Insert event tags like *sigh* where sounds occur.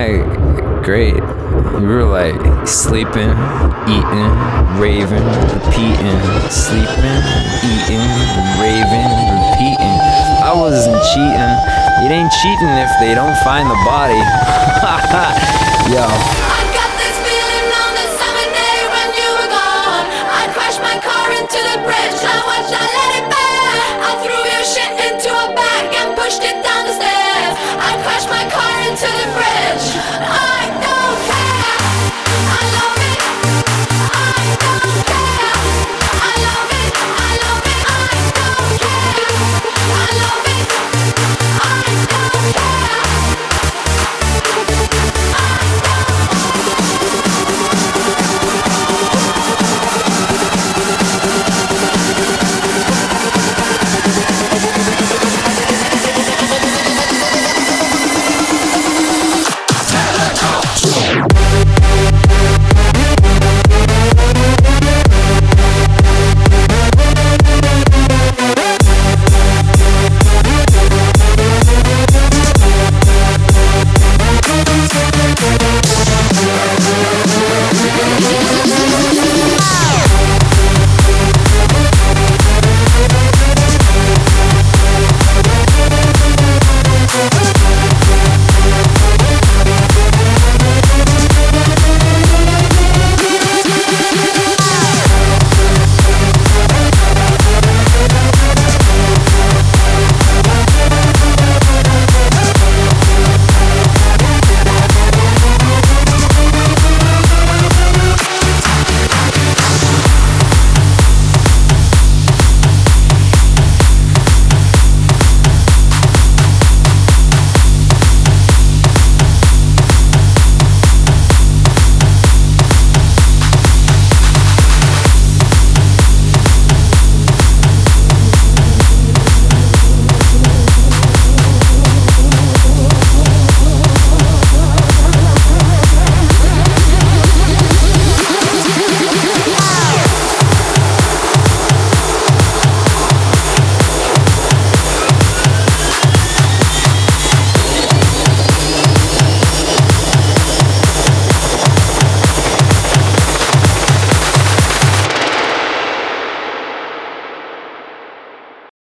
like, great. We were like sleeping, eating, raving, repeating, sleeping, eating, raving, repeating. I wasn't cheating. It ain't cheating if they don't find the body. *laughs* Yo.